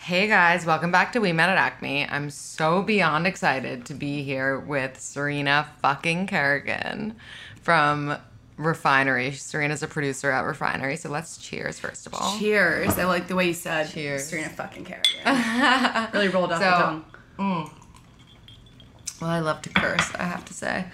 Hey guys, welcome back to We Met at Acme. I'm so beyond excited to be here with Serena fucking Kerrigan from Refinery. Serena's a producer at Refinery, so let's cheers first of all. Cheers. I like the way you said Cheers. Serena fucking Kerrigan. really rolled off the So- tongue. Mm. Well, I love to curse, I have to say.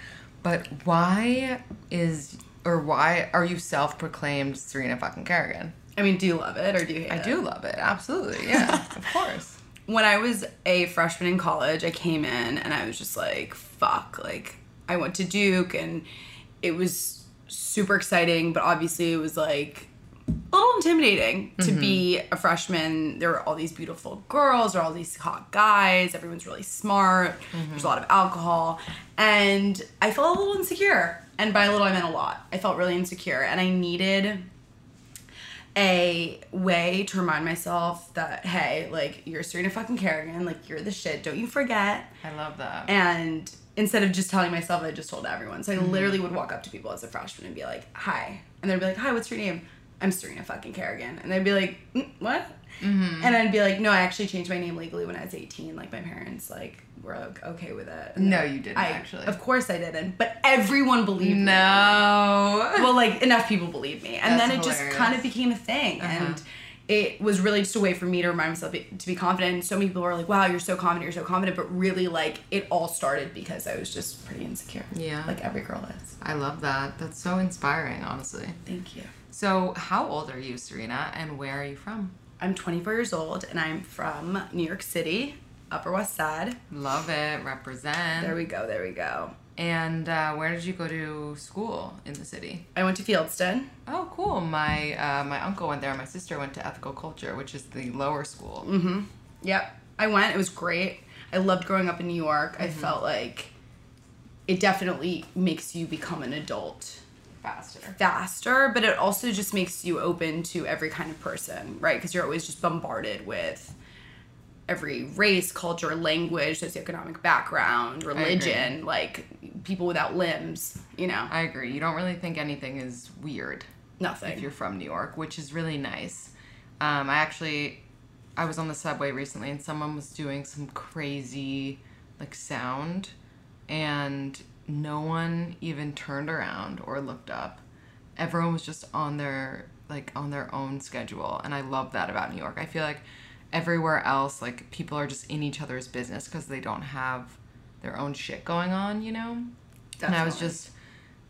But why is or why are you self-proclaimed Serena fucking Kerrigan? I mean, do you love it or do you hate I it? I do love it, absolutely. Yeah, of course. When I was a freshman in college, I came in and I was just like, fuck. Like, I went to Duke and it was super exciting, but obviously it was like a little intimidating to mm-hmm. be a freshman. There were all these beautiful girls, there were all these hot guys, everyone's really smart, mm-hmm. there's a lot of alcohol, and I felt a little insecure. And by a little, I meant a lot. I felt really insecure, and I needed a way to remind myself that hey, like you're Serena fucking Kerrigan, like you're the shit. Don't you forget. I love that. And instead of just telling myself, I just told everyone. So I Mm-hmm. literally would walk up to people as a freshman and be like, "Hi," and they'd be like, "Hi, what's your name?" I'm Serena fucking Kerrigan, and they'd be like, "Mm, "What?" Mm-hmm. And I'd be like, "No, I actually changed my name legally when I was 18. Like my parents like were like, okay with it." And No, you didn't, I, actually. Of course I didn't, but everyone believed me no. well, like enough people believed me, and That's then it just kind of became a thing, and it was really just a way for me to remind myself to be confident. And so many people were like, "Wow, you're so confident, you're so confident," but really, like, it all started because I was just pretty insecure. Yeah. like every girl is. I love that. That's so inspiring, honestly. Thank you. So, how old are you, Serena, and where are you from? I'm 24 years old, and I'm from New York City, Upper West Side. Love it. Represent. There we go. There we go. and uh, where did you go to school in the city? I went to Fieldston. Oh, cool. My uh, my uncle went there. My sister went to ethical culture, which is the lower school. Mm-hmm. Yep. I went. It was great. I loved growing up in New York. I Mm-hmm. felt like it definitely makes you become an adult Faster. faster, but it also just makes you open to every kind of person, right? Because you're always just bombarded with every race, culture, language, socioeconomic background, religion, like people without limbs, you know, I agree. You don't really think anything is weird nothing. if you're from New York, which is really nice. Um, I actually, I was on the subway recently and someone was doing some crazy, like, sound, and no one even turned around or looked up. Everyone was just on their like on their own schedule, and I love that about New York. I feel like everywhere else, like people are just in each other's business because they don't have their own shit going on, you know. And I was just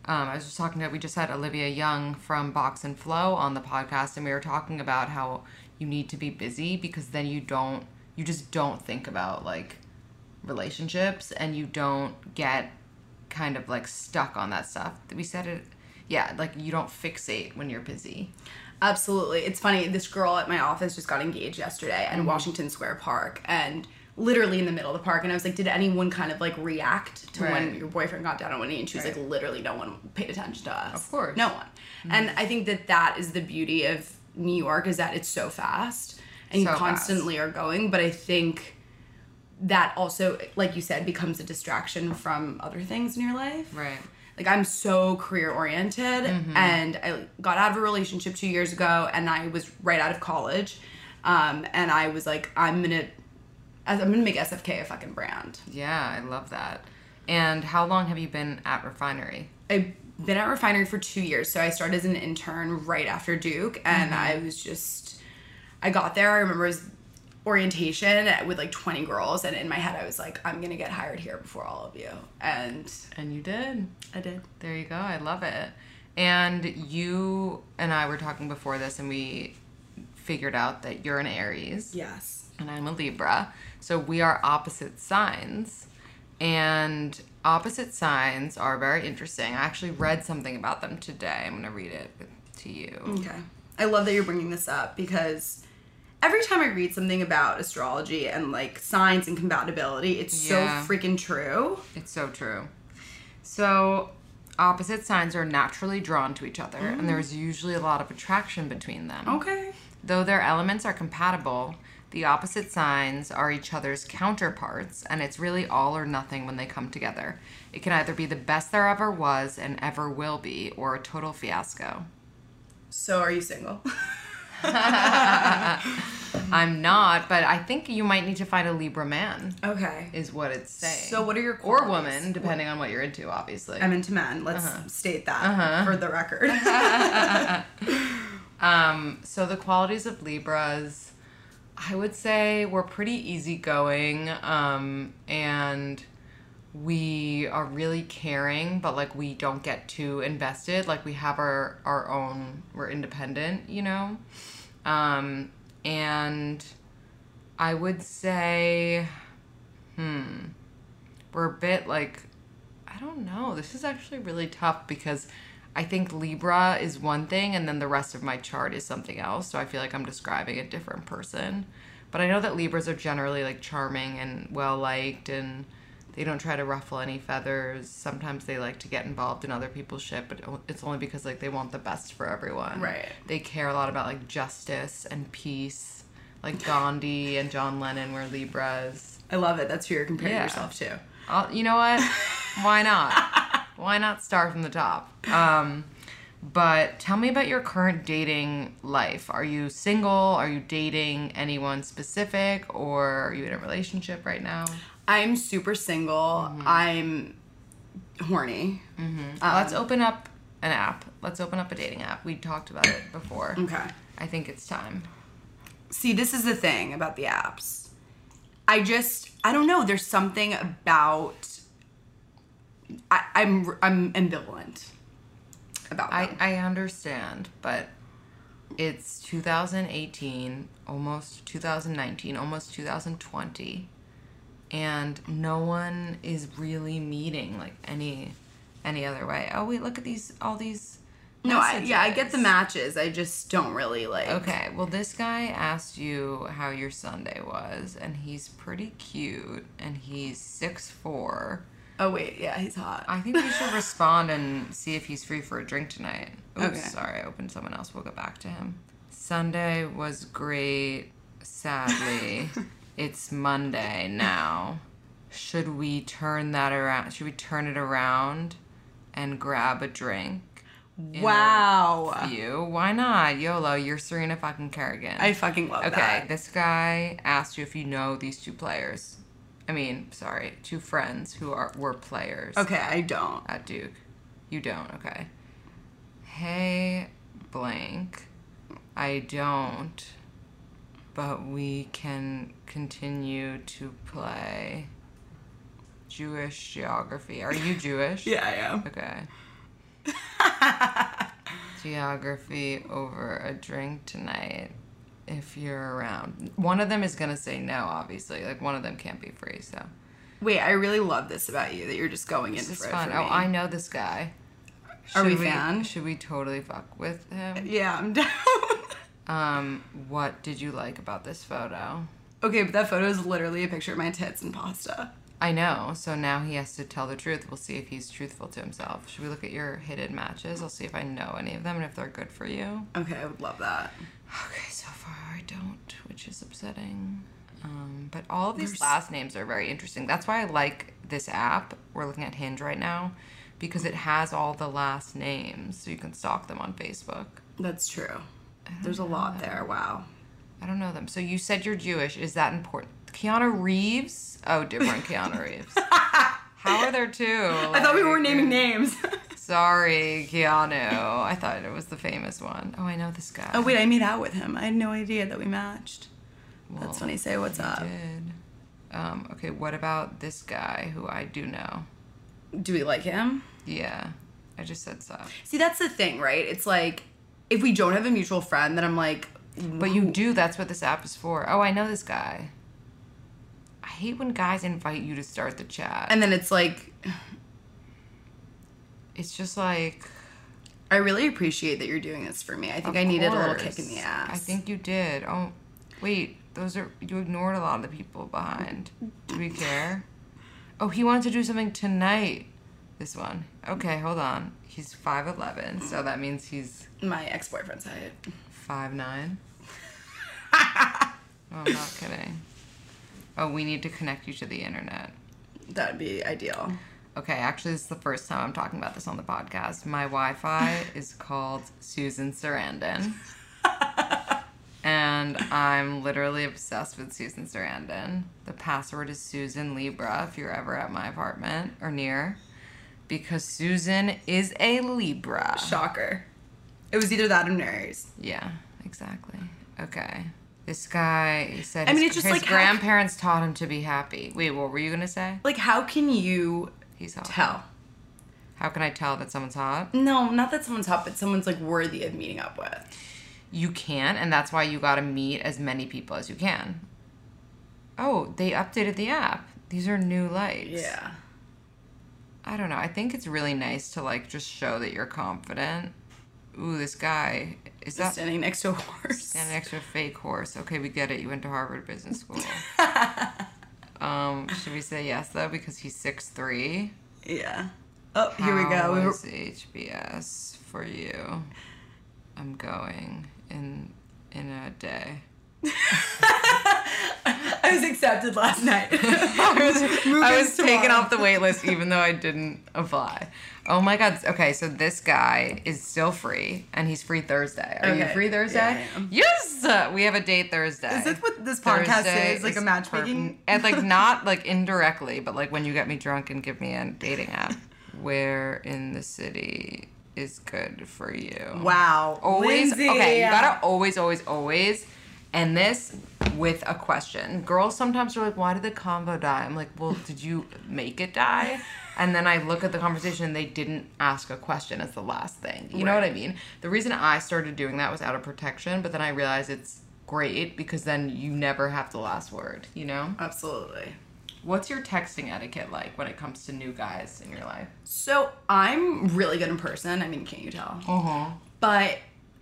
um, I was just talking to we just had Olivia Young from Box and Flow on the podcast and we were talking about how you need to be busy because then you don't you just don't think about like relationships and you don't get kind of like stuck on that stuff. We said it yeah, like you don't fixate when you're busy. Absolutely. It's funny. This girl at my office just got engaged yesterday Mm-hmm. Washington Square Park and literally in the middle of the park. And I was like, did anyone kind of like react to Right. when your boyfriend got down on one knee? And she was Right. like, literally no one paid attention to us. Of course. No one. And I think that that is the beauty of New York is that it's so fast and So you fast. constantly are going. But I think that also, like you said, becomes a distraction from other things in your life Right. like I'm so career oriented Mm-hmm. and I got out of a relationship two years ago and I was right out of college. Um, and I was like, I'm gonna I'm gonna make SFK a fucking brand. Yeah, I love that. And how long have you been at Refinery? I've been at Refinery for two years. So I started as an intern right after Duke and Mm-hmm. I was just I got there, I remember I was orientation with like 20 girls and in my head I was like I'm going to get hired here before all of you. And And you did. I did. There you go. I love it. And you and I were talking before this, and we figured out that you're an Aries Yes. and I'm a Libra. So we are opposite signs. And opposite signs are very interesting. I actually read something about them today. I'm going to read it to you. Okay. I love that you're bringing this up because every time I read something about astrology and like signs and compatibility, it's Yeah. so freaking true. It's so true. So, opposite signs are naturally drawn to each other, and mm-hmm. there's usually a lot of attraction between them. Okay. Though their elements are compatible, the opposite signs are each other's counterparts, and it's really all or nothing when they come together. It can either be the best there ever was and ever will be, or a total fiasco. So are you single? I'm not, but I think you might need to find a Libra man, okay. is what it's saying. So what are your or qualities? woman, depending on what you're into, obviously. I'm into men. Let's state that Uh-huh. for the record. Um, so the qualities of Libras, I would say we're pretty easygoing, um, and we are really caring, but like we don't get too invested. Like we have our our own, we're independent, you know. Um, and I would say, hmm, we're a bit like I don't know. This is actually really tough because I think Libra is one thing and then the rest of my chart is something else. So I feel like I'm describing a different person. But I know that Libras are generally like charming and well liked and they don't try to ruffle any feathers. Sometimes they like to get involved in other people's shit, but it's only because like they want the best for everyone. Right. They care a lot about like justice and peace. Like Gandhi and John Lennon were Libras. I love it. That's who you're comparing Yeah. yourself to. I'll, you know what? Why not? Why not start from the top? Um, but tell me about your current dating life. Are you single? Are you dating anyone specific? Or are you in a relationship right now? I'm super single. Mm-hmm. I'm horny. Mm-hmm. Um, Let's open up an app. Let's open up a dating app. We talked about it before. Okay. I think it's time. See, this is the thing about the apps. I just, I don't know. There's something about. I, I'm I'm ambivalent about I. I understand, but it's 2018, almost 2019, almost 2020, and no one is really meeting like any any other way. Oh wait, look at these all these. no, I, yeah, I get the matches. I just don't really like. Okay, well, this guy asked you how your Sunday was, and he's pretty cute, and he's six four. Oh wait, yeah, he's hot. I think you should respond and see if he's free for a drink tonight. Oops, Okay. sorry, I opened someone else. We'll go back to him. Sunday was great. Sadly, it's Monday now. Should we turn that around? Should we turn it around and grab a drink? wow. You? Why not? YOLO, you're Serena fucking Kerrigan. I fucking love Okay, that. this guy asked you if you know these two players. I mean, sorry, two friends who are were players Okay, I don't. at Duke. You don't, okay. Hey, blank. I don't, but we can continue to play Jewish geography. Are you Jewish? Yeah, I am. Okay. Geography over a drink tonight if you're around. One of them is going to say no, obviously. Like, one of them can't be free, so. Wait, I really love this about you that you're just going in This is for it fun. for Oh, me. I know this guy. Are we Should fan? Should we totally fuck with him? Yeah, I'm down. Um, what did you like about this photo? okay, but that photo is literally a picture of my tits and pasta. I know, so now he has to tell the truth. We'll see if he's truthful to himself. Should we look at your hidden matches? I'll see if I know any of them and if they're good for you. Okay, I would love that. Okay, so far I don't, which is upsetting. Um, but all of these There's- last names are very interesting. That's why I like this app. We're looking at Hinge right now because it has all the last names, so you can stalk them on Facebook. That's true. There's a lot there. Wow. I don't know them. So you said you're Jewish. Is that important? Keanu Reeves? Oh, different Keanu Reeves. How are there two? I thought we were naming names. Sorry, Keanu. I thought it was the famous one. Oh, I know this guy. oh wait, I made out with him. I had no idea that we matched. That's funny. Say what's up. Did. Um, okay, what about this guy who I do know? Do we like him? Yeah, I just said so. See, that's the thing, right? It's like if we don't have a mutual friend, then I'm like, But you do. That's what this app is for. Oh, I know this guy. I hate when guys invite you to start the chat. and then it's like, it's just like. I really appreciate that you're doing this for me. I think I needed a little kick in the ass. I think you did. Oh, wait. Those are you ignored a lot of the people behind. Do we care? Oh, he wanted to do something tonight. This one. Okay, hold on. He's five eleven, so that means he's my ex boyfriend's height. five nine. oh, I'm not kidding. Oh, we need to connect you to the internet. That'd be ideal. Okay, actually, this is the first time I'm talking about this on the podcast. My Wi Fi is called Susan Sarandon. and I'm literally obsessed with Susan Sarandon. The password is Susan Libra if you're ever at my apartment or near. Because Susan is a Libra. Shocker. It was either that or Nerys. Yeah, exactly. Okay. This guy said I mean, his, it's just his like how- grandparents taught him to be happy. Wait, what were you to say? Like, how can you He's hot. tell? How can I tell that someone's hot? No, not that someone's hot, but someone's like worthy of meeting up with. You can, and that's why you gotta meet as many people as you can. Oh, they updated the app. These are new lights. Yeah. I don't know. I think it's really nice to like just show that you're confident. Ooh, this guy is that Standing next to a horse. standing next to a fake horse? Okay, we get it. You went to Harvard Business School. um, should we say yes though because he's six three? Yeah. Oh, here we go. We were, was HBS for you? I'm going in in a day. I was accepted last night. I was, I was taken off the wait list even though I didn't apply. Oh my god. Okay, so this guy is still free and he's free Thursday. Are you free Thursday? Yeah. Yes! Uh, We have a date Thursday. Is this what this podcast Thursday is? Like a is matchmaking? per- and like not like indirectly, but like when you get me drunk and give me a dating app. Where in the city is good for you? Wow. always Lindsey. okay you gotta always always always and this with a question. Girls sometimes are like why did the convo die? I'm like well did you make it die? And then i look at the conversation and they didn't ask a question as the last thing. You know what i mean? The reason i started doing that was out of protection but then i realized it's great because then you never have the last word you know? Absolutely. what's your texting etiquette like when it comes to new guys in your life? So I'm really good in person. I mean, can't you tell? uh-huh. But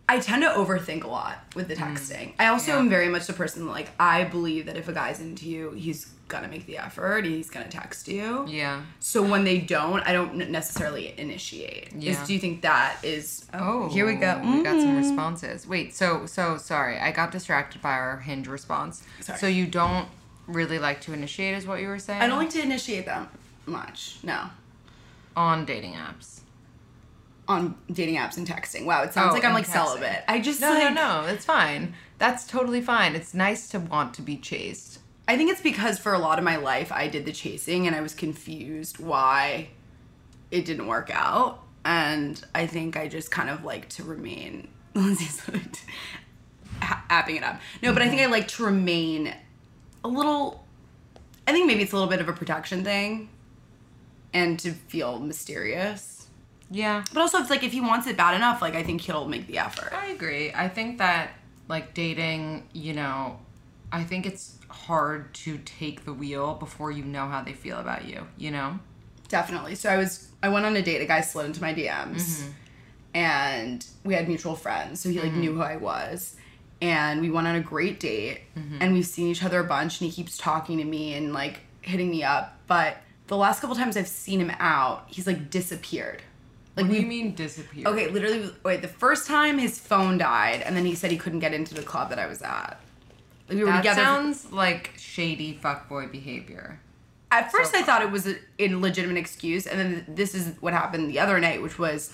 I tend to overthink a lot with the texting. I also Yeah. am very much the person like I believe that if a guy's into you, he's gonna make the effort. He's gonna text you. yeah So when they don't, I don't necessarily initiate. Is, Yeah. do you think that is? Oh, here we go. We got some Mhm. responses. Wait, so so sorry, I got distracted by our hinge response. Sorry. So you don't really like to initiate, is what you were saying? I don't like to initiate that much. No. on dating apps. On dating apps and texting. Wow, it sounds Oh, like I'm like texting. celibate. I just No, like no, no, it's fine. That's totally fine. It's nice to want to be chased. I think it's because for a lot of my life I did the chasing and I was confused why it didn't work out. And I think I just kind of like to remain apping it up. No, but I think mm-hmm. I like to remain a little I think maybe it's a little bit of a protection thing and to feel mysterious. Yeah, But also it's like if he wants it bad enough, like I think he'll make the effort. I agree. I think that like dating, you know, I think it's hard to take the wheel before you know how they feel about you, you know? Definitely. So I was I went on a date. A guy slid into my DMs, mm-hmm. and we had mutual friends. So he like knew mm-hmm. who I was, and we went on a great date. Mm-hmm. And we've seen each other a bunch. And he keeps talking to me and like hitting me up. But the last couple times I've seen him out, he's like disappeared. Like What do we you mean disappear? okay, literally. Wait, the first time his phone died, and then he said he couldn't get into the club that I was at. Like we were That together. sounds like shady fuckboy behavior. At first, I thought it was a, a legitimate excuse, and then this is what happened the other night, which was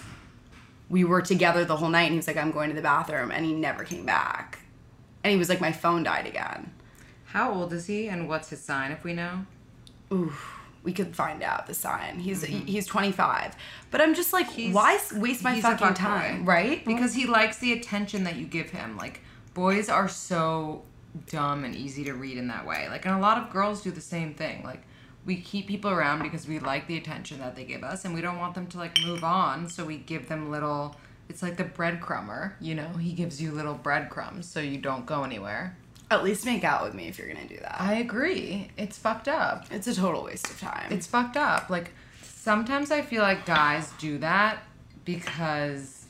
we were together the whole night, and he was like, "I'm going to the bathroom," and he never came back, and he was like, "My phone died again." How old is he and what's his sign if we know? Ooh, we could find out the sign. He's he's 25, but I'm just like, why waste my Mm-hmm. he's fucking fuckboy. time, right? Because he likes the attention that you give him. Like boys are so dumb and easy to read in that way. Like, and a lot of girls do the same thing. Like, we keep people around because we like the attention that they give us and we don't want them to like move on. So we give them little, it's like the breadcrumber, you know? He gives you little breadcrumbs so you don't go anywhere. At least make out with me if you're gonna do that. I agree. It's fucked up. it's a total waste of time. It's fucked up. Like, sometimes I feel like guys do that because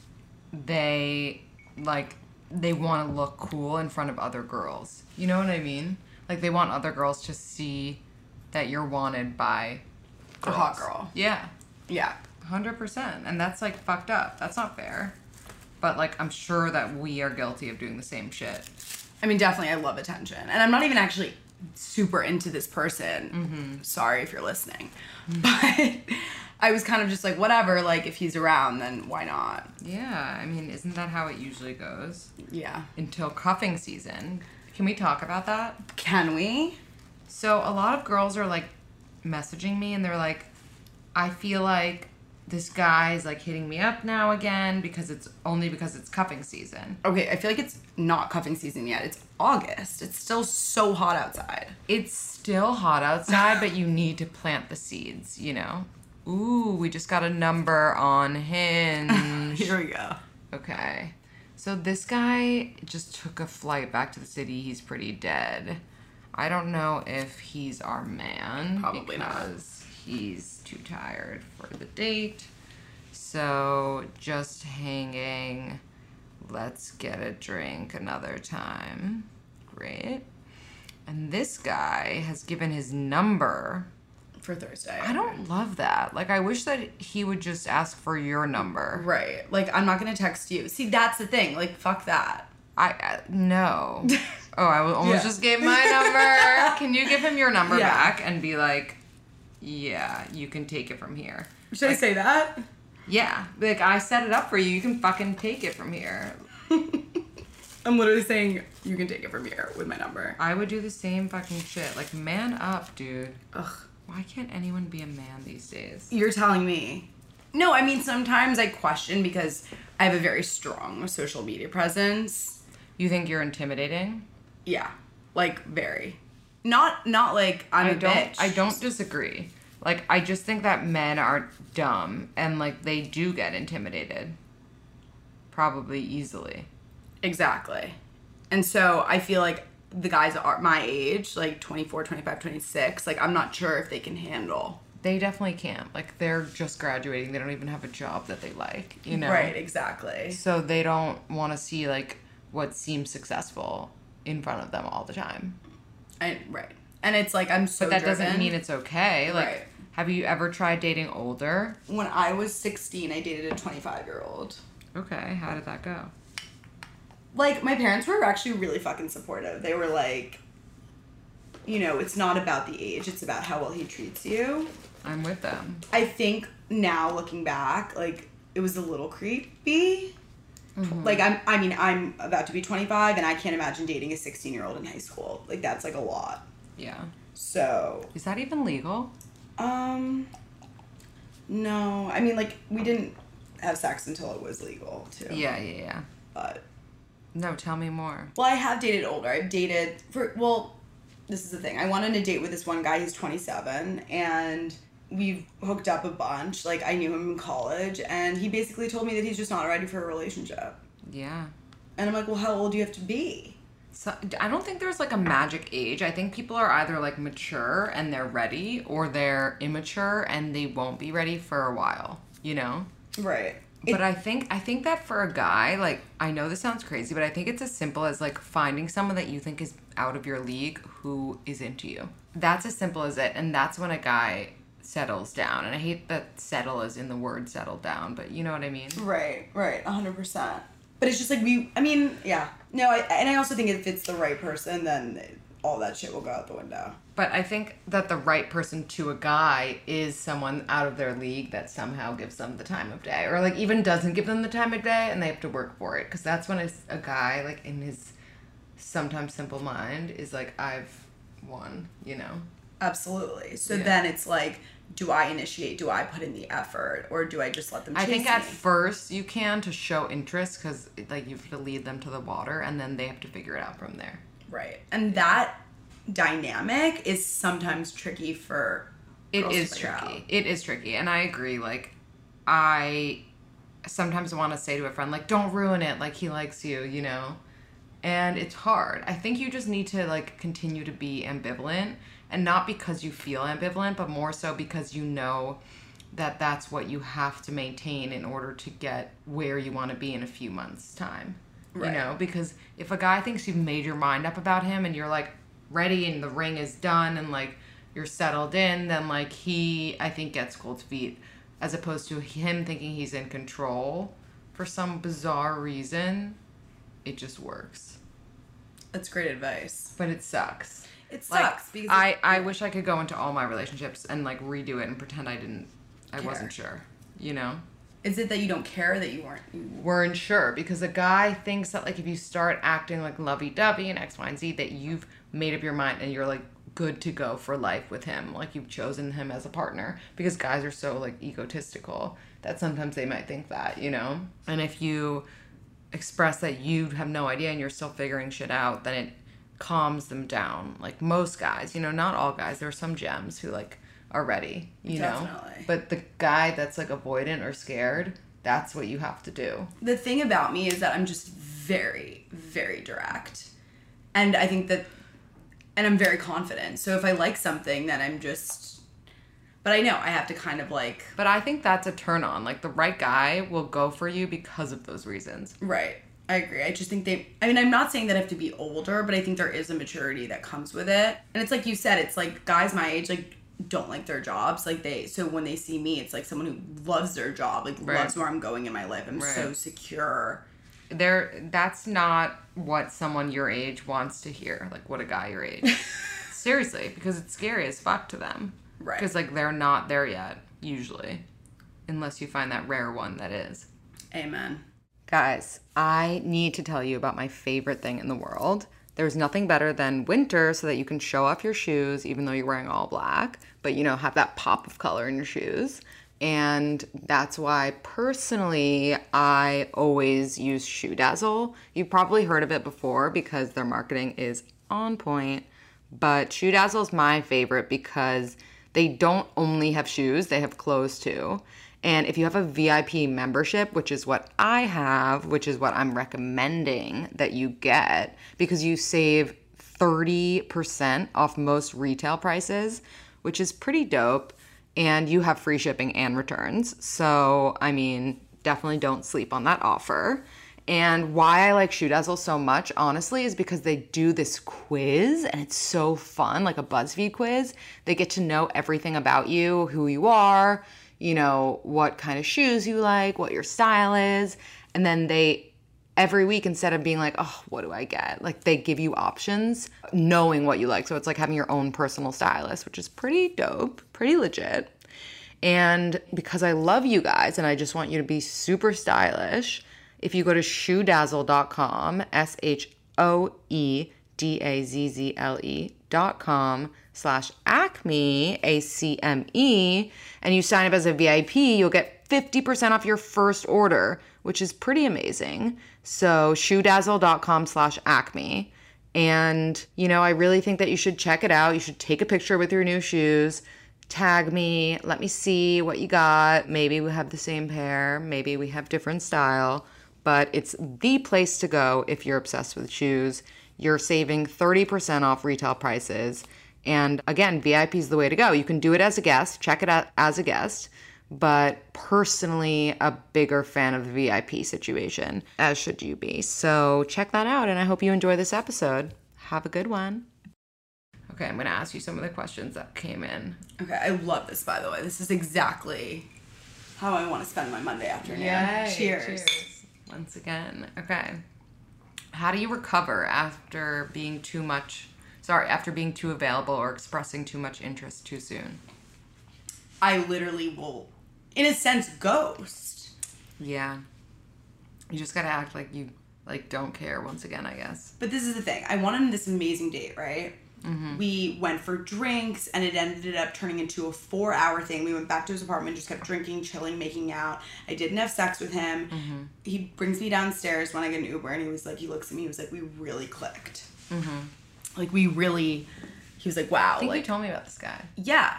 they, like, they want to look cool in front of other girls. You know what I mean? Like, they want other girls to see that you're wanted by a hot girl. Yeah, Yeah. 100%. And that's, like, fucked up. That's not fair. But, like, I'm sure that we are guilty of doing the same shit. I mean, definitely, I love attention, and I'm not even actually super into this person. Mm-hmm. Sorry if you're listening, but I was kind of just like, whatever. Like, if he's around, then why not? Yeah, I mean, isn't that how it usually goes? Yeah. Until cuffing season. Can we talk about that? Can we? So a lot of girls are like messaging me and they're like, I feel like this guy is like hitting me up now again because it's only because it's cuffing season. Okay, I feel like it's not cuffing season yet. It's August. It's still so hot outside. It's still hot outside, but you need to plant the seeds, you know? Ooh, we just got a number on Hinge. Here we go. Okay. So this guy just took a flight back to the city. He's pretty dead. I don't know if he's our man. Probably not. He's too tired for the date. So just hanging. Let's get a drink another time. Great. And this guy has given his number. For Thursday. I don't love that. Like, I wish that he would just ask for your number. Right. Like, I'm not gonna text you. See, that's the thing. Like, fuck that. I uh, no. Oh, I was- almost Yeah. just gave my number. Can you give him your number Yeah. back and be like, yeah, you can take it from here. Should I say that? Yeah, like I set it up for you. You can fucking take it from here. I'm literally saying you can take it from here with my number. I would do the same fucking shit. Like, man up, dude. Ugh. Why can't anyone be a man these days? You're telling me. No, I mean sometimes I question because I have a very strong social media presence. You think you're intimidating? Yeah, like very. Not not like I'm I a don't. bitch. I don't disagree. Like, I just think that men are dumb and like they do get intimidated. Probably easily. exactly. And so I feel like the guys are my age, like 24, 25, 26, like I'm not sure if they can handle. They definitely can't. Like they're just graduating. They don't even have a job that they like, you know. Right, exactly. So they don't want to see like what seems successful in front of them all the time. I, right. And it's like I'm so But that doesn't mean it's okay. Like Right. Have you ever tried dating older? when I was 16, I dated a 25 year old. Okay, how did that go? like my parents were actually really fucking supportive. They were like, you know, it's not about the age, it's about how well he treats you. I'm with them. I think now looking back, like it was a little creepy. Mm-hmm. Like I'm I mean, I'm about to be 25 and I can't imagine dating a 16-year-old in high school. Like that's like a lot. Yeah. So, Is that even legal? Um no. I mean like we didn't have sex until it was legal too. Yeah, yeah, yeah. But No, tell me more. Well, I have dated older. I've dated for well, this is the thing. I went on a date with this one guy who's 27 and we've hooked up a bunch. Like I knew him in college and he basically told me that he's just not ready for a relationship. Yeah. And I'm like, "Well, how old do you have to be?" So I don't think there's like a magic age. I think people are either like mature and they're ready or they're immature and they won't be ready for a while, you know? Right. But I think I think that for a guy, like I know this sounds crazy, but I think it's as simple as like finding someone that you think is out of your league who is into you. That's as simple as it, and that's when a guy settles down. And I hate that settle is in the word settle down, but you know what I mean? Right, right, 100%. But it's just like we I mean, yeah. No, I, and I also think if it's the right person, then all that shit will go out the window. But I think that the right person to a guy is someone out of their league that somehow gives them the time of day, or like even doesn't give them the time of day, and they have to work for it. Because that's when it's a guy like in his sometimes simple mind is like, I've won, you know. Absolutely. So Yeah. then it's like, do I initiate? Do I put in the effort, or do I just let them? I think at first you can to show interest because like you have to lead them to the water, and then they have to figure it out from there. Right. And that dynamic is sometimes tricky for It is tricky. out. It is tricky. And I agree. Like, I sometimes want to say to a friend, like, don't ruin it. Like, he likes you, you know? And it's hard. I think you just need to, like, continue to be ambivalent. And not because you feel ambivalent, but more so because you know that that's what you have to maintain in order to get where you want to be in a few months' time. Right. You know? Because if a guy thinks you've made your mind up about him and you're, like, ready and the ring is done and, like, you're settled in, then like he I think gets cold feet as opposed to him thinking he's in control for some bizarre reason. It just works. That's great advice. But it sucks. It Like sucks because I I wish I could go into all my relationships and like redo it and pretend I didn't I Care. wasn't sure. You know? is it that you don't care that you weren't you weren't sure because a guy thinks that like if you start acting like lovey-dovey and X, Y, and Z that you've made up your mind and you're like good to go for life with him, like you've chosen him as a partner. Because guys are so like egotistical that sometimes they might think that, you know. And if you express that you have no idea and you're still figuring shit out, then it calms them down. Like most guys, you know, not all guys. There are some gems who like are ready, you know. But the guy that's like avoidant or scared, that's what you have to do. the thing about me is that I'm just very, very direct. And I think that, and I'm very confident. So if I like something, then I'm just, but I know I have to kind of like, But I think that's a turn on. Like the right guy will go for you because of those reasons. right. I agree. I just think they, I mean, I'm not saying that I have to be older, but I think there is a maturity that comes with it. And it's like you said, it's like guys my age, like, don't like their jobs. Like they, so when they see me, it's like someone who loves their job, like Right. loves where I'm going in my life. I'm so secure. There that's not what someone your age wants to hear. Like what a guy your age. Seriously, because it's scary as fuck to them. Right. Because like they're not there yet, usually. Unless you find that rare one that is. Amen. Guys, I need to tell you about my favorite thing in the world. There's nothing better than winter so that you can show off your shoes even though you're wearing all black, but you know, have that pop of color in your shoes. And that's why personally I always use Shoe Dazzle. You've probably heard of it before because their marketing is on point, but Shoe Dazzle is my favorite because they don't only have shoes, they have clothes too. And if you have a VIP membership, which is what I have, which is what I'm recommending that you get, because you save 30% off most retail prices, which is pretty dope. And you have free shipping and returns. So, I mean, definitely don't sleep on that offer. And why I like Shoe Dazzle so much, honestly, is because they do this quiz and it's so fun, like a BuzzFeed quiz. They get to know everything about you, who you are, you know, what kind of shoes you like, what your style is. And then they, every week, instead of being like, oh, what do I get? Like they give you options knowing what you like. So it's like having your own personal stylist, which is pretty dope, pretty legit. And because I love you guys and I just want you to be super stylish, if you go to shoedazzle.com, S H O E D A Z Z L E.com slash acme, A C M E, and you sign up as a VIP, you'll get 50% off your first order, which is pretty amazing. So shoedazzle.com slash acme. And, you know, I really think that you should check it out. You should take a picture with your new shoes tag me, let me see what you got. Maybe we have the same pair, maybe we have different style, but it's the place to go if you're obsessed with shoes. You're saving 30% off retail prices. And again, VIP is the way to go. You can do it as a guest, check it out as a guest, but personally, a bigger fan of the VIP situation, as should you be. So check that out, and I hope you enjoy this episode. Have a good one. Okay, I'm gonna ask you some of the questions that came in. Okay, I love this by the way. This is exactly how I want to spend my Monday afternoon. Cheers. Once again. Okay. How do you recover after being too much sorry, after being too available or expressing too much interest too soon? I literally will, in a sense, ghost. Yeah. You just gotta act like you like don't care once again, I guess. But this is the thing. I went on this amazing date, right? Mm-hmm. We went for drinks, and it ended up turning into a four-hour thing. We went back to his apartment, just kept drinking, chilling, making out. I didn't have sex with him. Mm-hmm. He brings me downstairs when I get an Uber, and he was like, he looks at me, he was like, we really clicked. Mm-hmm. Like we really, he was like, wow, I think like you told me about this guy, yeah,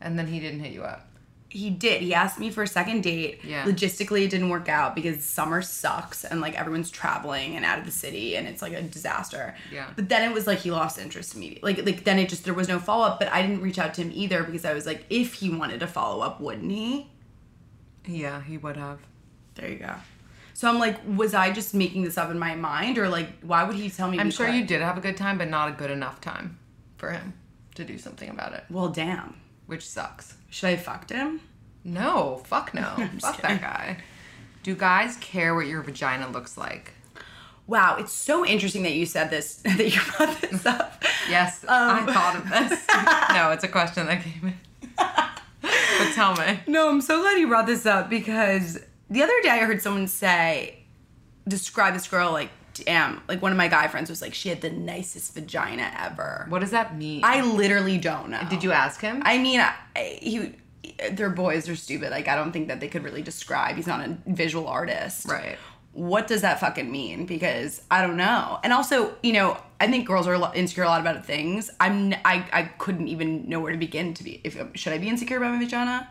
and then he didn't hit you up. he did. He asked me for a second date. Yeah. Logistically, it didn't work out because summer sucks and like everyone's traveling and out of the city and it's like a disaster. Yeah. But then it was like he lost interest immediately. Like like then it just there was no follow up. But I didn't reach out to him either because I was like, if he wanted to follow up, wouldn't he? Yeah, he would have. There you go. So I'm like, was I just making this up in my mind, or like, why would he tell me? I'm sure could? you did have a good time, but not a good enough time for him to do something about it, Well, damn. which sucks. Should I have fucked him? No, fuck no. fuck kidding. that guy. Do guys care what your vagina looks like? Wow, it's so interesting that you said this, that you brought this up. Yes, Um. I thought of this. no, it's a question that came in. but tell me. No, I'm so glad you brought this up because the other day I heard someone say, describe this girl like, damn, like one of my guy friends was like, she had the nicest vagina ever. What does that mean? I literally don't know. Did you ask him? I mean, I, he, they're boys, they're stupid. Like, I don't think that they could really describe. He's not a visual artist. Right. What does that fucking mean? Because I don't know. And also, you know, I think girls are insecure a lot about things. I'm, I, I couldn't even know where to begin to be. If should I be insecure about my vagina?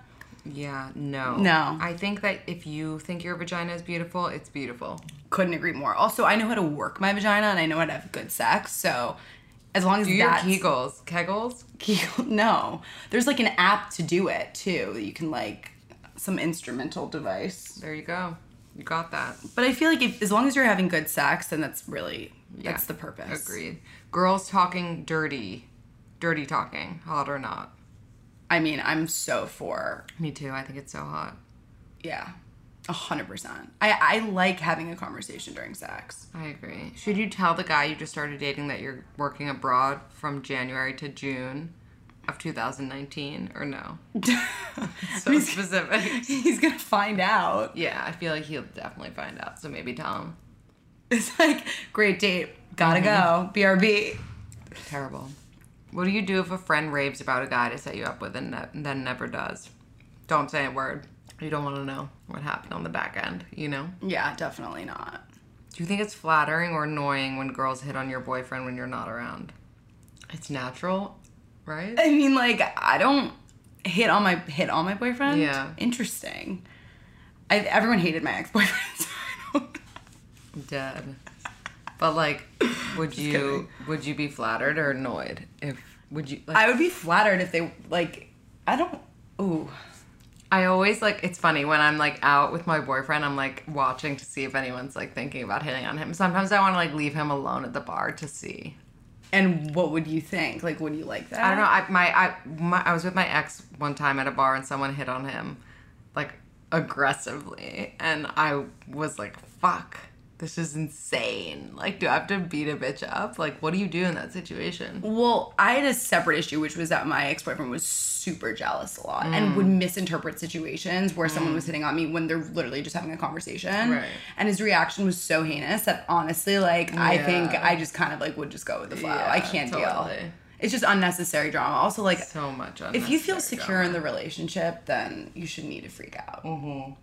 Yeah, no. No. I think that if you think your vagina is beautiful, it's beautiful. Couldn't agree more. Also, I know how to work my vagina and I know how to have good sex. So, as long as Do your kegels. Kegels? Kegel- no, there's like an app to do it too. You can like some instrumental device. There you go. You got that. But I feel like if, as long as you're having good sex, then that's really Yeah, that's the purpose. Agreed. Girls talking dirty. Dirty talking, hot or not. I mean, I'm so for Me too. I think it's so hot. yeah, a hundred percent. I I like having a conversation during sex. I agree. Should you tell the guy you just started dating that you're working abroad from January to June of 2019 or no? so specific. He's gonna find out. Yeah, I feel like he'll definitely find out. So maybe tell him. It's like great date, gotta mm-hmm. go, BRB. Terrible. What do you do if a friend raves about a guy to set you up with and, ne- then never does? Don't say a word. You don't want to know what happened on the back end, you know? Yeah, definitely not. Do you think it's flattering or annoying when girls hit on your boyfriend when you're not around? It's natural, right? I mean, like I don't hit on my hit on my boyfriend. Yeah. interesting. I everyone hated my ex boyfriend. So I don't. Dead. But like, would you kidding. would you be flattered or annoyed if would you? Like, I would be flattered if they like. I don't. Ooh. I always like it's funny when I'm like out with my boyfriend, I'm like watching to see if anyone's like thinking about hitting on him. Sometimes I want to like leave him alone at the bar to see. And what would you think? Like, would you like that? I don't know. I my I my, I was with my ex one time at a bar and someone hit on him like aggressively and I was like, "Fuck. This is insane. Like, do I have to beat a bitch up? Like, what do you do in that situation?" Well, I had a separate issue, which was that my ex boyfriend was super jealous a lot and mm. would misinterpret situations where someone was mm. hitting on me when they're literally just having a conversation. Right. And his reaction was so heinous that honestly, like, I think I just kind of like would just go with the flow. I can't deal. totally. It's just unnecessary drama. Also, like, So much if you feel secure in the relationship, then you shouldn't need to freak out. Mm-hmm.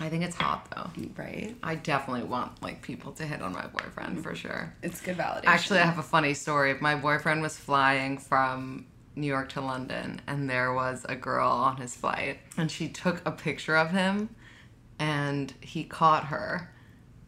I think it's hot though. Right? I definitely want like people to hit on my boyfriend for mm-hmm. sure. It's good validation. Actually, I have a funny story. My boyfriend was flying from New York to London, and there was a girl on his flight, and she took a picture of him, and he caught her,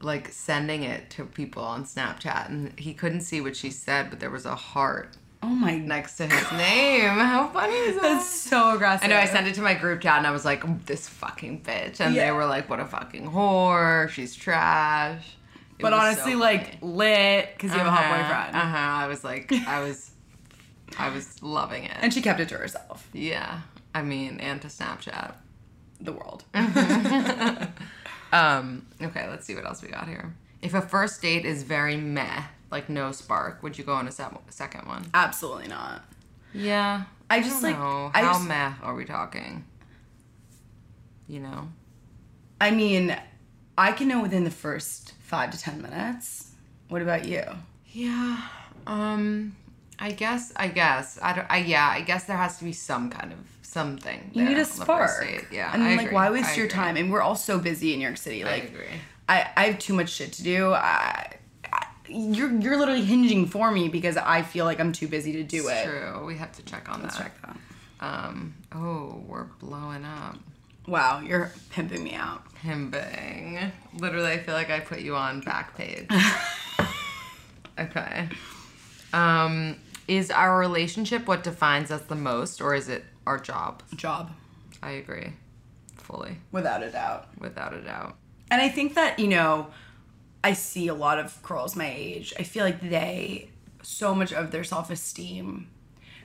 like sending it to people on Snapchat, and he couldn't see what she said, but there was a heart oh my next to his name. How funny is that? That's so aggressive. I know I sent it to my group chat and I was like, this fucking bitch. And they were like, what a fucking whore. She's trash. It But honestly, so like lit because you have a hot Uh-huh, boyfriend. Uh huh. I was like, I was, I was loving it. And she kept it to herself. yeah. I mean, and to Snapchat. The world. Um. Okay. Let's see what else we got here. If a first date is very meh, like no spark, would you go on a sec- second one? Absolutely not. Yeah. I just, don't like- know. I how just- meh are we talking? You know. I mean, I can know within the first five to ten minutes. What about you? Yeah. Um I guess I guess. I don't I yeah, I guess there has to be some kind of something. You need a spark. Yeah. And I like, agree. why waste I your agree. time? And we're all so busy in New York City. I Like, agree. I, I have too much shit to do. I, I you're you're literally hinging for me because I feel like I'm too busy to do It's it. true. We have to check on Let's that. check that. Um. Oh, we're blowing up. Wow, you're pimping me out. Pimping. Literally, I feel like I put you on Backpage. okay. Um, is our relationship what defines us the most, or is it our job? Job, I agree, fully, without a doubt. without a doubt. And I think that, you know, I see a lot of girls my age. I feel like they, so much of their self esteem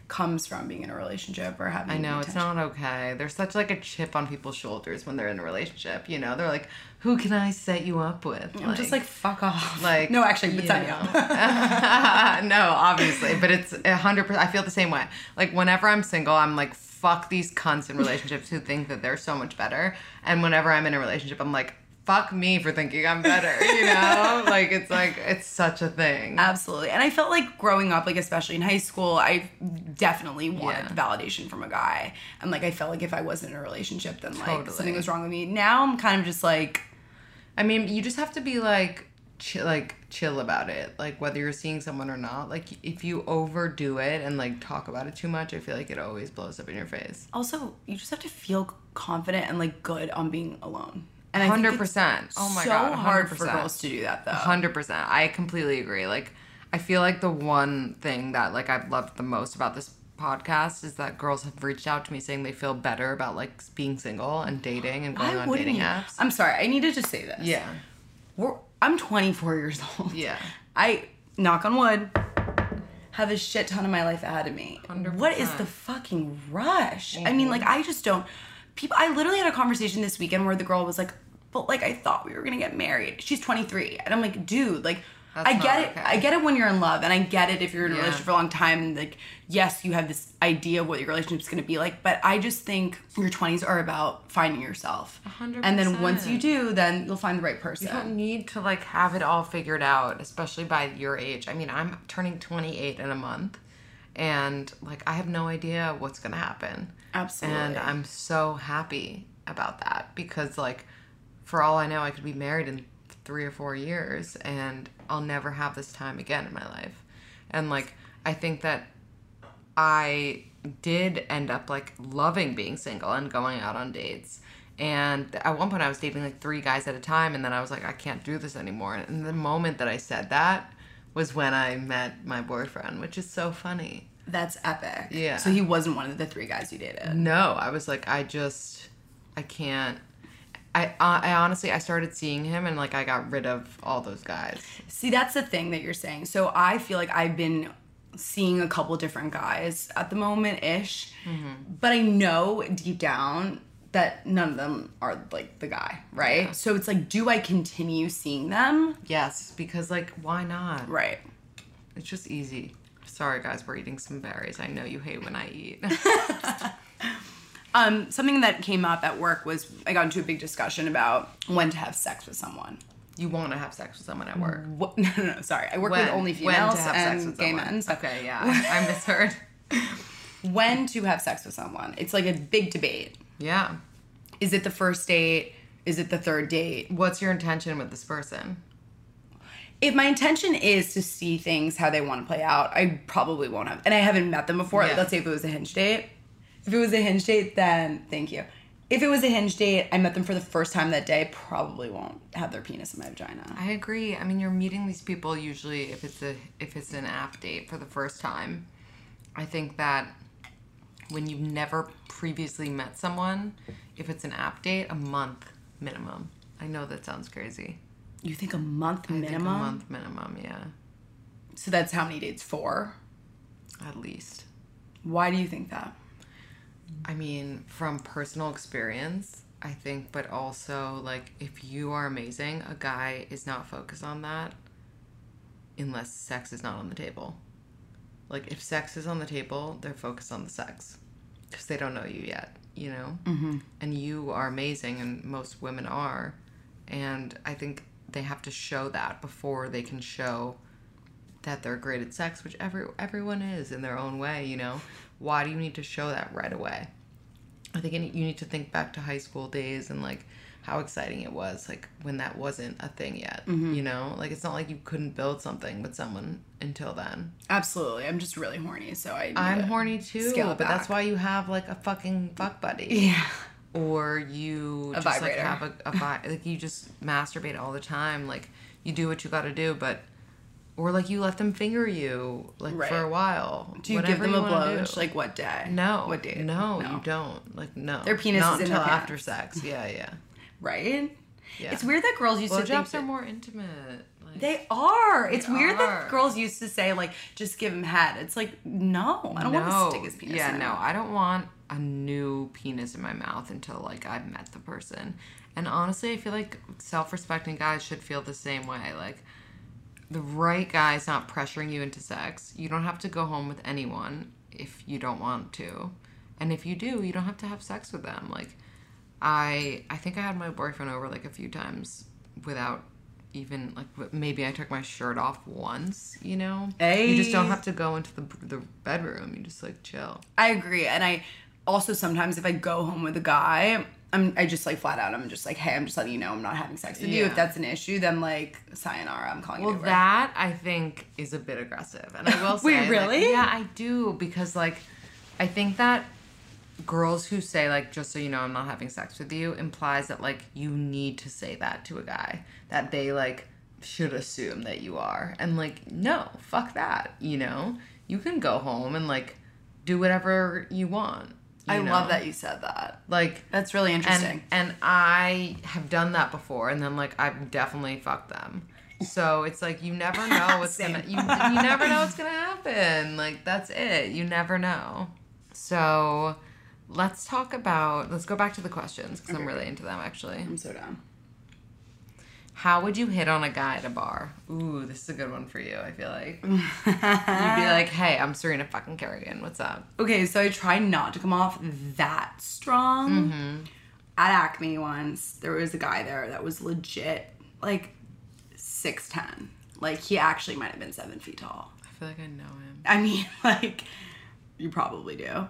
comes from being in a relationship or having. I know it's not okay. There's such like a chip on people's shoulders when they're in a relationship. You know, they're like, "Who can I set you up with?" I'm just like, fuck off. like no, actually, but you me up. no, obviously, but it's a hundred percent. I feel the same way. Like whenever I'm single, I'm like, fuck these cunts in relationships who think that they're so much better. And whenever I'm in a relationship, I'm like, fuck me for thinking I'm better. You know, like it's like it's such a thing. Absolutely. And I felt like growing up, like especially in high school, I definitely wanted Yeah. validation from a guy. And like I felt like if I wasn't in a relationship, then like Totally. something was wrong with me. Now I'm kind of just like, I mean, you just have to be like, chill, like chill about it. Like whether you're seeing someone or not. Like if you overdo it and like talk about it too much, I feel like it always blows up in your face. also you just have to feel confident and like good on being alone. And I think Hundred it's percent. Oh my so god. hard for 100%. girls to do that though. Hundred percent. I completely agree. Like, I feel like the one thing that like I've loved the most about this podcast is that girls have reached out to me saying they feel better about like being single and dating and going Why on dating you? apps. I'm sorry, I needed to say this. yeah. We're, I'm 24 years old. Yeah. I knock on wood have a shit ton of my life ahead of me. What is 100%. the fucking rush? I mean, like mm-hmm. I just don't. People. I literally had a conversation this weekend where the girl was like, "But like I thought we were gonna get married." She's 23, and I'm like, "Dude, like." That's I get it. okay. I get it when you're in love, and I get it if you're in a Yeah. relationship for a long time. And like, yes, you have this idea of what your relationship's to be like. But I just think your 20s are about finding yourself. hundred And then once you do, then you'll find the right person. You don't need to like have it all figured out, especially by your age. I mean, I'm turning 28 in a month, and like I have no idea what's gonna happen. Absolutely. And I'm so happy about that because like, for all I know, I could be married in three or four years, and I'll never have this time again in my life. And like, I think that I did end up like loving being single and going out on dates. And at one point, I was dating like three guys at a time, and then I was like, I can't do this anymore. And the moment that I said that was when I met my boyfriend, which is so funny. That's epic. Yeah. So he wasn't one of the three guys you dated. No, I was like, I just, I can't. I, I honestly, I started seeing him and like I got rid of all those guys. See, that's the thing that you're saying. So I feel like I've been seeing a couple different guys at the moment ish, mm-hmm. but I know deep down that none of them are like the guy, right? So it's like, do I continue seeing them? Yes, because like, why not? Right. It's just easy. Sorry, guys, we're eating some berries. I know you hate when I eat. Um, something that came up at work was I got into a big discussion about when to have sex with someone. you want to have sex with someone at work. What? No, no, no. Sorry, I work When? with only When to females have and sex with gay men. so- Okay, yeah, I I misheard. When to have sex with someone? It's like a big debate. Yeah. Is it the first date? Is it the third date? What's your intention with this person? If my intention is to see things how they want to play out, I probably won't have. And I haven't met them before. Yeah. Let's say if it was a hinge date. If it was a hinge date, then thank you. If it was a hinge date, I met them for the first time that day, probably won't have their penis in my vagina. I agree. I mean, you're meeting these people usually if it's a if it's an app date for the first time. I think that when you've never previously met someone, if it's an app date, a month minimum. I know that sounds crazy. You think a month I think minimum? a month minimum, yeah, So that's how many dates? Four. at least. Why do you think that? I mean, from personal experience, I think, but also like if you are amazing, a guy is not focused on that unless sex is not on the table. Like if sex is on the table, they're focused on the sex because they don't know you yet, you know. Mm-hmm. And you are amazing, and most women are, and I think they have to show that before they can show that they're great at sex, which every everyone is in their own way, you know. Why do you need to show that right away? I think you need- to think back to high school days and like how exciting it was like when that wasn't a thing yet. Mm-hmm. You know, like it's not like you couldn't build something with someone until then. Absolutely. I'm just really horny, so I. need I'm to horny too, but it that's why you have like a fucking fuck buddy. Yeah. Or you A just vibrator. like have a, a vi- like you just masturbate all the time. Like you do what you got to do, but or like you let them finger you like Right. for a while. Do you give them a wanna blow? Like what day? no, What day? No, you don't. Like no, Their penis not is until after sex. Yeah, yeah. Right. Yeah. It's weird that girls used to think Blowjobs that- are more intimate. Like, They are. It's They weird are. that girls used to say like, just give him head. It's like, no, I don't want to stick his penis. Yeah, in. no, I don't want a new penis in my mouth until like I've met the person. And honestly, I feel like self-respecting guys should feel the same way. Like the right guy's not pressuring you into sex. You don't have to go home with anyone if you don't want to. And if you do, you don't have to have sex with them. Like I I think I had my boyfriend over like a few times without even like maybe I took my shirt off once, you know? You just don't have to go into the the bedroom. You just like chill. I agree, and I also sometimes if I go home with a guy, I'm I just like flat out. I'm just like, hey, I'm just letting you know I'm not having sex with you. If that's an issue, then like sayonara. I'm calling you. Well, it over. that I think is a bit aggressive, and I will say, Wait, like, really? yeah, I do because like, I think that girls who say like, just so you know, I'm not having sex with you, implies that like you need to say that to a guy that they like should assume that you are, and like, no, fuck that, you know, you can go home and like do whatever you want. I know? love that you said that. Like That's really interesting. and and I have done that before, and then like I've definitely fucked them. So it's like you never know what's gonna you, you never know what's gonna happen. Like that's it. You never know. So let's talk about let's go back to the questions because I'm really into them actually. I'm so down. How would you hit on a guy at a bar? Ooh, this is a good one for you. I feel like you'd be like, "Hey, I'm Serena fucking Kerrigan. What's up?" Okay, so I try not to come off that strong. Mm-hmm. At Acme once, there was a guy there that was legit like six ten. Like he actually might have been seven feet tall. I feel like I know him. I mean, like you probably do.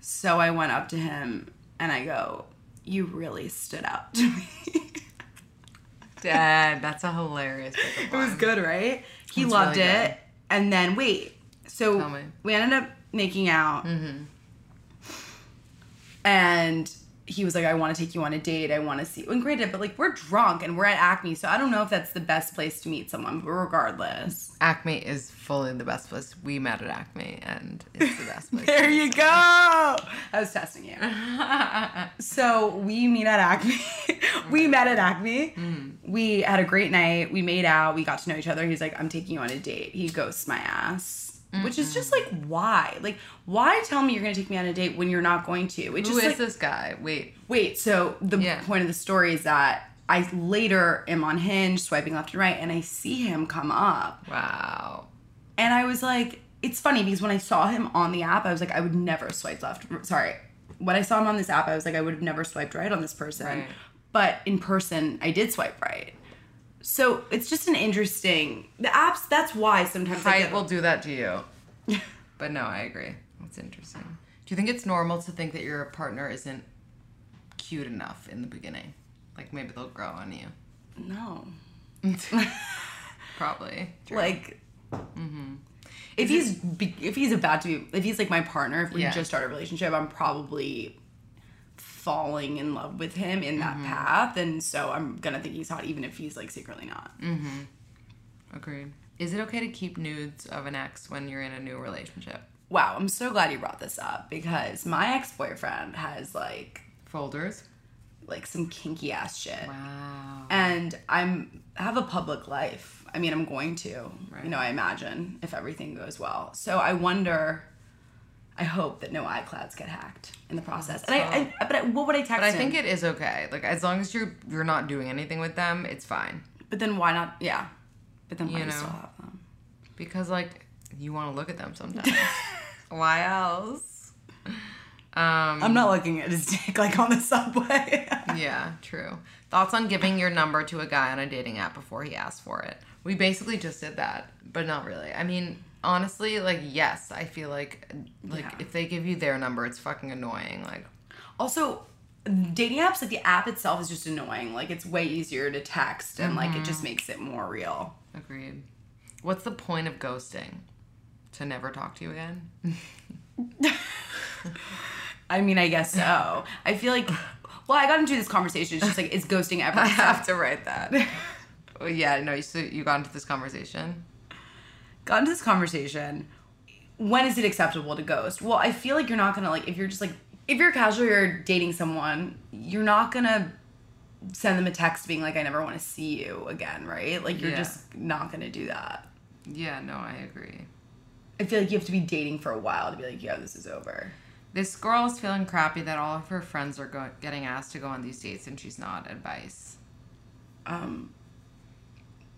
So I went up to him and I go, "You really stood out to me." Dad, that's a hilarious It was good, right? He That's loved really it. good. And then wait, so we ended up making out, Mm-hmm. and he was like, "I want to take you on a date. I want to see." And granted, but like we're drunk and we're at Acme, so I don't know if that's the best place to meet someone. But regardless, Acme is fully the best place. We met at Acme, and it's the best place. there you go. I was testing you. so we meet at Acme. we met at Acme. Mm. We had a great night. We made out. We got to know each other. He's like, I'm taking you on a date. He ghosts my ass. Which is just like, why? Like, why tell me you're gonna take me on a date when you're not going to? It Who just is like, this guy? Wait, wait. So the Yeah. point of the story is that I later am on Hinge, swiping left and right, and I see him come up, wow. and I was like, it's funny because when I saw him on the app, I was like, I would never swipe left. Sorry. When I saw him on this app, I was like, I would have never swiped right on this person. Right. But in person, I did swipe right. So it's just an interesting. The apps. That's why sometimes I Height will do that to you. but no, I agree. That's interesting. Do you think it's normal to think that your partner isn't cute enough in the beginning? Like maybe they'll grow on you. no. Probably. True. Like. Mm-hmm. If he's if he's about to be if he's like my partner if we Yeah. just start a relationship I'm probably falling in love with him in Mm-hmm. that path and so I'm gonna think he's hot even if he's like secretly not. Mm-hmm. Agreed. Is it okay to keep nudes of an ex when you're in a new relationship? Wow, I'm so glad you brought this up because my ex boyfriend has like Folders? like some kinky ass shit. Wow. And I'm have a public life. I mean, I'm going to. Right. You know, I imagine if everything goes well. So I wonder. I hope that no iClouds get hacked in the process. And I, I, but I, what would I text But I him? think it is okay. Like as long as you're you're not doing anything with them, it's fine. But then why not? Yeah. But then why You do you know. still have them? Because like you want to look at them sometimes. Why else? Um I'm not looking at his dick like on the subway. Yeah, true. Thoughts on giving your number to a guy on a dating app before he asks for it? We basically just did that, but not really. I mean, honestly, like yes, I feel like like Yeah. if they give you their number, it's fucking annoying. Like Also, dating apps, like the app itself is just annoying. Like it's way easier to text and like it just mm-hmm. makes it more real. Agreed. What's the point of ghosting? To never talk to you again? I mean, I guess so. I feel like, well, I got into this conversation. It's just like, is ghosting ever? I have to write that. well, yeah, no, you, so you got into this conversation. Got into this conversation. When is it acceptable to ghost? Well, I feel like you're not gonna like if you're just like if you're casual, you're dating someone, you're not gonna send them a text being like, "I never want to see you again," right? Like you're Yeah. just not gonna do that. Yeah, no, I agree. I feel like you have to be dating for a while to be like, yeah, this is over." This girl is feeling crappy that all of her friends are go- getting asked to go on these dates and she's not. Advice. Um,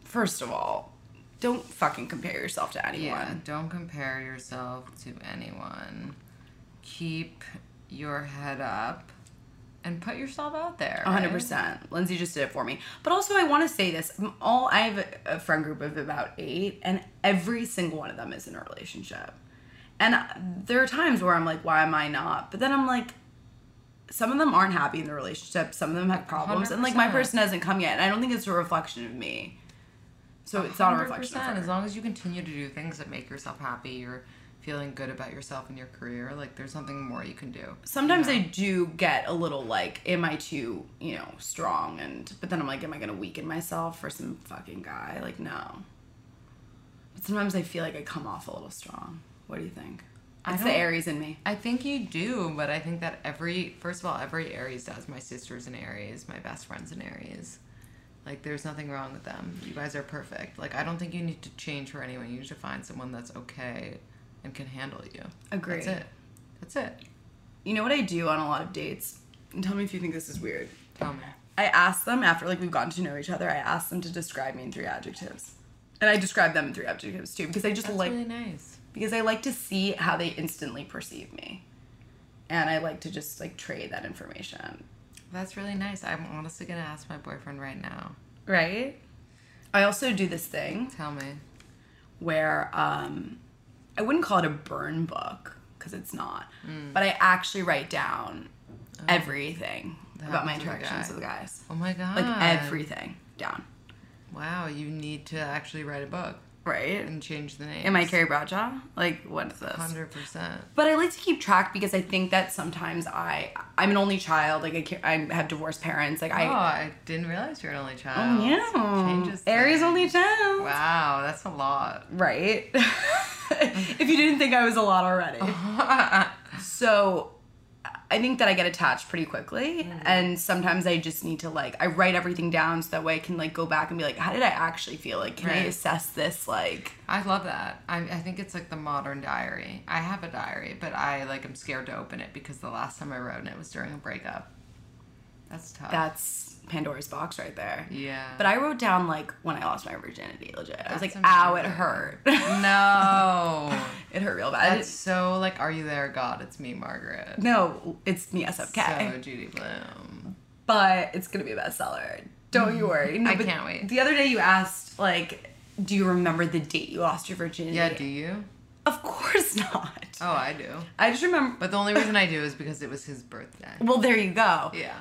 first of all, don't fucking compare yourself to anyone. Yeah, don't compare yourself to anyone. Keep your head up and put yourself out there. A hundred right? percent. Lindsey just did it for me. But also, I want to say this: M- all I have a, friend group of about eight, and every single one of them is in a relationship. And uh, there are times where I'm like, why am I not? But then I'm like, some of them aren't happy in the relationship. Some of them have problems, and like my person hasn't come yet. And I don't think it's a reflection of me. So it's not a reflection of her. As long as you continue to do things that make yourself happy, you're feeling good about yourself and your career, like there's something more you can do. Sometimes I do get a little like, am I too, you know, strong? And but then I'm like, am I gonna weaken myself for some fucking guy? Like, no. But sometimes I feel like I come off a little strong. What do you think? It's the Aries in me. I think you do, but I think that every first of all, every Aries does. My sister's an Aries, my best friend's an Aries. Like there's nothing wrong with them. You guys are perfect. Like I don't think you need to change for anyone. You need to find someone that's okay and can handle you. Agree. That's it. That's it. You know what I do on a lot of dates? And tell me if you think this is weird. Tell me. I ask them after like we've gotten to know each other. I ask them to describe me in three adjectives, and I describe them in three adjectives too because I just That's like really nice. because I like to see how they instantly perceive me, and I like to just like trade that information. That's really nice. I'm honestly gonna ask my boyfriend right now. Right. I also do this thing Tell me. where um, I wouldn't call it a burn book because it's not, Mm. but I actually write down everything That about my happens with a interactions guy. with guys, Oh my god. like everything down. Wow, you need to actually write a book Right. and change the name. Am I Carrie Bradshaw? Like, what is this? Hundred percent. But I like to keep track because I think that sometimes I I'm an only child. Like I, ca- I have divorced parents. Like Oh, I. I didn't realize you're an only child. Oh yeah. Changes Aries only child. Wow, that's a lot. Right. if you didn't think I was a lot already. so I think that I get attached pretty quickly mm-hmm. and sometimes I just need to like I write everything down so that way I can like go back and be like how did I actually feel like can I assess this like I love that. I, I think it's like the modern diary. I have a diary, but I like am scared to open it because the last time I wrote in it was during a breakup. That's tough. that's Pandora's box right there. yeah. But I wrote down like when I lost my virginity legit. I was That's like ow it hurt. no. it hurt real bad. That's so like, are you there, God? It's me, Margaret. no, it's me SFK. So Judy Blume. but it's gonna be a bestseller. Don't you worry. No, I can't wait. The other day you asked, like, do you remember the date you lost your virginity? Yeah, do you? Of course not. Oh, I do. I just remember. But the only reason I do is because it was his birthday. well, there you go. Yeah.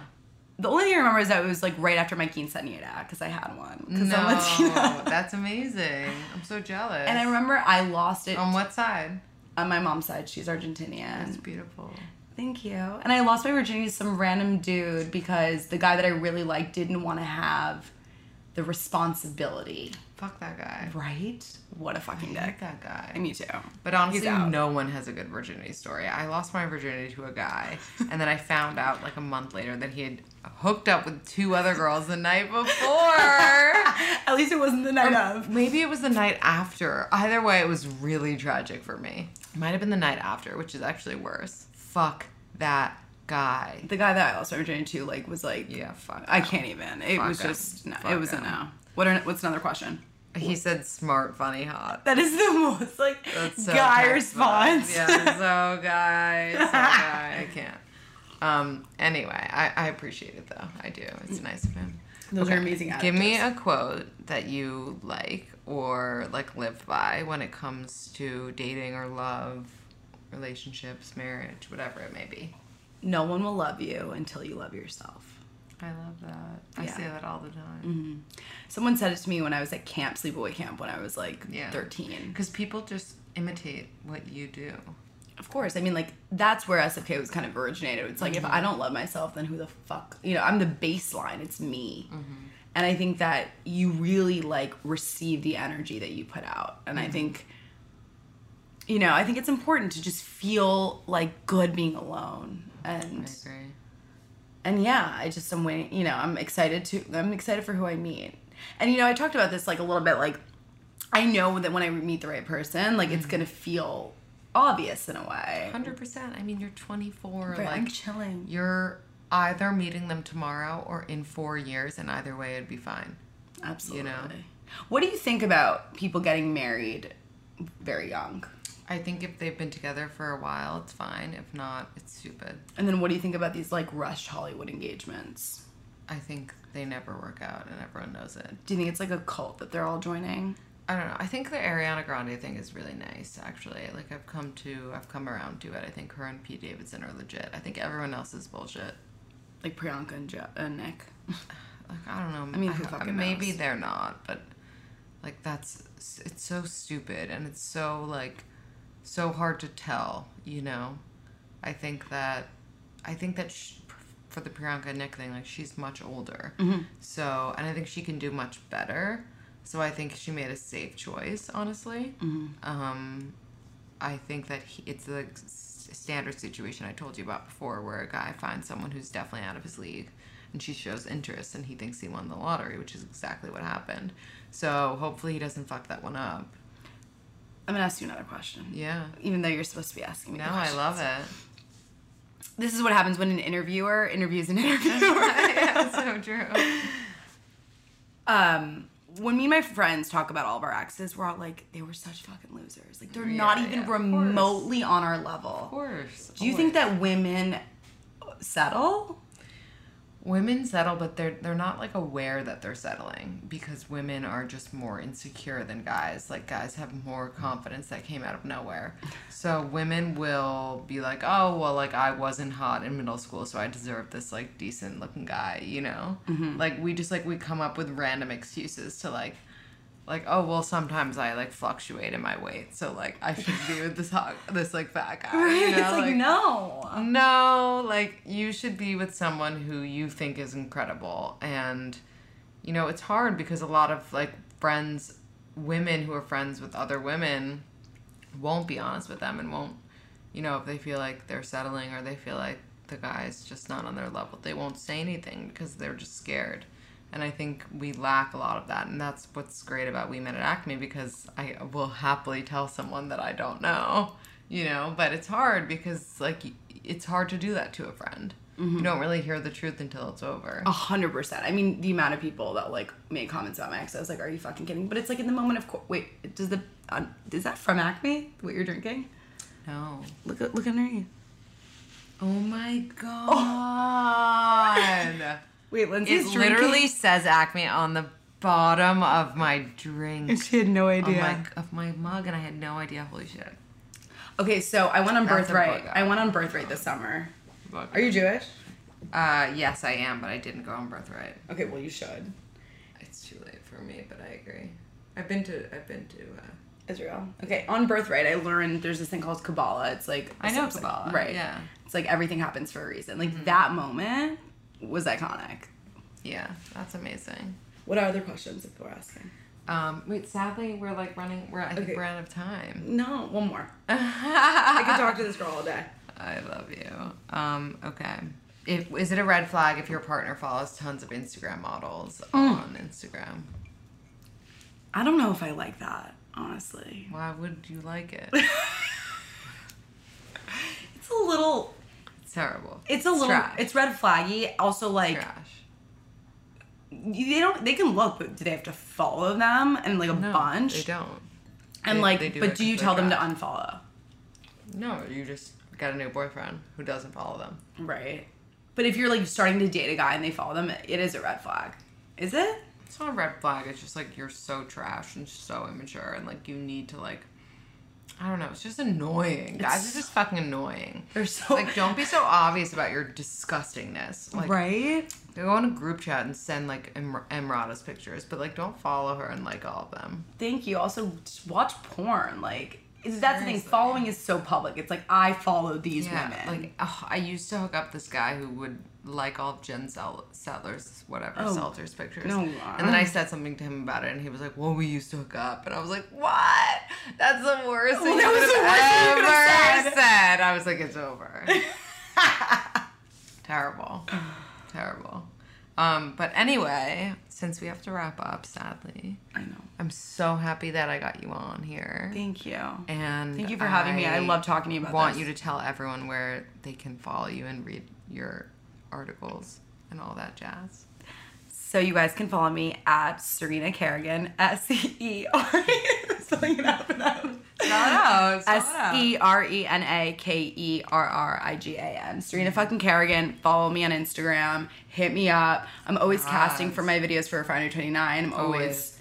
The only thing I remember is that it was like right after my quinceañera because I had one. 'cause No, I'm Latina. that's amazing. I'm so jealous. and I remember I lost it On what side? on my mom's side. She's Argentinian. That's beautiful. Thank you. And I lost my virginity to some random dude because the guy that I really liked didn't want to have the responsibility. Fuck that guy. Right? What a fucking I dick. that guy. Me too. But honestly, no one has a good virginity story. I lost my virginity to a guy, and then I found out like a month later that he had hooked up with two other girls the night before. At least it wasn't the night of. Maybe it was the night after. Either way, it was really tragic for me. Might have been the night after, which is actually worse. Fuck that guy. The guy that I also virginity to, like, was like, Yeah, fuck. I can't even. It Fuck was him. just no. Fuck it was a no. What? Are, what's another question? He said smart, funny, hot. That is the most like so guy response. Yeah, so guy, so guy. I can't. Um. Anyway, I, I appreciate it though. I do. It's nice of him. Those are amazing. Give me a quote that you like or like live by when it comes to dating or love, relationships, marriage, whatever it may be. No one will love you until you love yourself. I love that. I Yeah. say that all the time. Mm-hmm. Someone said it to me when I was at camp, sleepaway camp, when I was like Yeah. 13. Because people just imitate what you do. Of course. I mean, like, that's where SFK was kind of originated. It's like, if mm-hmm. I don't love myself, then who the fuck? You know, I'm the baseline. It's me. Mm-hmm. And I think that you really, like, receive the energy that you put out. And I think, you know, I think it's important to just feel, like, good being alone. And, I agree. and yeah, I just am waiting, you know, I'm excited to, I'm excited for who I meet. And, you know, I talked about this, like, a little bit, like, I know that when I meet the right person, like, it's mm-hmm. going to feel obvious in a way. Hundred percent. I mean, you're 24. Right, I'm like chilling. you're either meeting them tomorrow or in four years, and either way, it'd be fine. Absolutely. You know? What do you think about people getting married very young? I think if they've been together for a while, it's fine. If not, it's stupid. And then what do you think about these like rushed Hollywood engagements? I think they never work out, and everyone knows it. Do you think it's like a cult that they're all joining? I don't know. I think the Ariana Grande thing is really nice, actually. Like I've come to, I've come around to it. I think her and Pete Davidson are legit. I think everyone else is bullshit. Like Priyanka and jo- uh, Nick. Like I don't know. I mean, who fucking maybe knows? they're not, but like that's it's so stupid and it's so like so hard to tell. You know, I think that I think that sh- for the Priyanka Nick thing, like she's much older, Mm-hmm. so and I think she can do much better. So I think she made a safe choice, honestly. Mm-hmm. Um, I think that he, it's the standard situation I told you about before, where a guy finds someone who's definitely out of his league, and she shows interest, and he thinks he won the lottery, which is exactly what happened. So hopefully he doesn't fuck that one up. I'm gonna ask you another question. Yeah. Even though you're supposed to be asking me. No, I love it. This is what happens when an interviewer interviews an interviewer. yeah, so true. um when me and my friends talk about all of our exes, we're all like, they were such fucking losers. Like they're not even yeah, remotely on our level. Of course. Do you think that women settle? Women settle but they're they're not like aware that they're settling because women are just more insecure than guys. Like guys have more confidence that came out of nowhere. So women will be like oh well like i wasn't hot in middle school so i deserve this like decent looking guy you know? Mm-hmm. Like we just like we come up with random excuses to like like oh well sometimes i like fluctuate in my weight so like i should be with this hot this like fat guy you know it's like, no. no, like you should be with someone who you think is incredible. And you know, it's hard because a lot of like friends, women who are friends with other women won't be honest with them and won't, you know, if they feel like they're settling or they feel like the guy's just not on their level, they won't say anything because they're just scared. And I think we lack a lot of that. And that's what's great about We Met at Acme because I will happily tell someone that I don't know, you know, but it's hard because, like, it's hard to do that to a friend. You don't really hear the truth until it's over. A hundred percent. I mean, the amount of people that like made comments about my ex, I was like, "Are you fucking kidding?" But it's like in the moment of co- wait, does the uh, is that from Acme? What you're drinking? No. Look at look underneath. Oh my god. Wait, Lindsey's it drinking. literally says Acme on the bottom of my drink. And She had no idea. my, of my mug, and I had no idea. Holy shit. Okay, so I went on That's birthright. I went on birthright this summer. Bug Are you Jewish? Uh, yes, I am, but I didn't go on birthright. Okay, well you should. It's too late for me, but I agree. I've been to. I've been to. Uh, Israel. Okay, on birthright, I learned there's this thing called Kabbalah. It's like I know it's Kabbalah, right? yeah. Mm-hmm. It's like everything happens for a reason. Like that moment was iconic. yeah, that's amazing. What are other questions if we're asking? Um, wait, sadly, we're like running. We're I think Okay. we're out of time. No, one more. I could talk to this girl all day. I love you. Um, okay. If, is it a red flag if your partner follows tons of Instagram models on Instagram? I don't know if I like that, honestly. Why would you like it? It's a little. It's terrible. It's a little. trash. It's red flaggy. Also, like trash. they don't. They can look, but do they have to follow them and like a No, bunch? They don't. And They- like, they do but do you tell them to unfollow? No, you just got a new boyfriend who doesn't follow them. Right. But if you're like starting to date a guy and they follow them, it is a red flag. Is it? It's not a red flag. It's just like you're so trash and so immature, and like you need to like I don't know. It's just annoying. Guys are just fucking annoying. They're so Like, don't be so obvious about your disgustingness. Like, right. go on a group chat and send like Em- Emrata's pictures, but like, don't follow her and like all of them. Thank you. Also, just watch porn. Like is- that's the thing. Following is so public. It's like I follow these Yeah, women. like I used to hook up this guy who would like all of Jen Sell- Settlers, whatever Oh, Seltzer's pictures. no, and then I said something to him about it, and he was like, "Well, we used to hook up," and I was like, "What? That's the worst thing That you could the worst thing you could've ever said. I was like, "It's over." Terrible, terrible. Um, but anyway, since we have to wrap up, sadly, I know. I'm so happy that I got you on here. Thank you. And Thank you for having me. I love talking to you about Want this. you to tell everyone where they can follow you and read your articles and all that jazz. So you guys can follow me at Serena Kerrigan, S E R E. Spelling it out for them. S E R E N A K E R R I G A N. Serena fucking Kerrigan. Follow me on Instagram. Hit me up. I'm always casting for my videos for Refinery 29. I'm always, Always.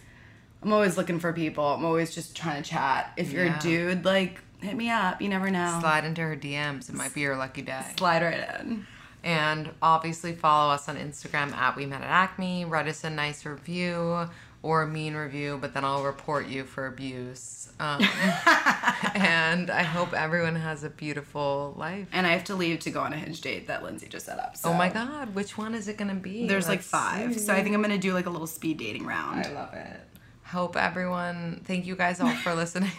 I'm always looking for people. I'm always just trying to chat. If you're Yeah. a dude, like hit me up. You never know. Slide into her DMs. It might be your lucky day. Slide right in. And obviously follow us on Instagram at We Met at Acme. Write us a nice review or a mean review, but then I'll report you for abuse. Um, and I hope everyone has a beautiful life. And I have to leave to go on a hinge date that Lindsey just set up. So. Oh my God, which one is it gonna be? There's like Let's five. see. So I think I'm gonna do like a little speed dating round. I love it. Hope everyone, thank you guys all for listening.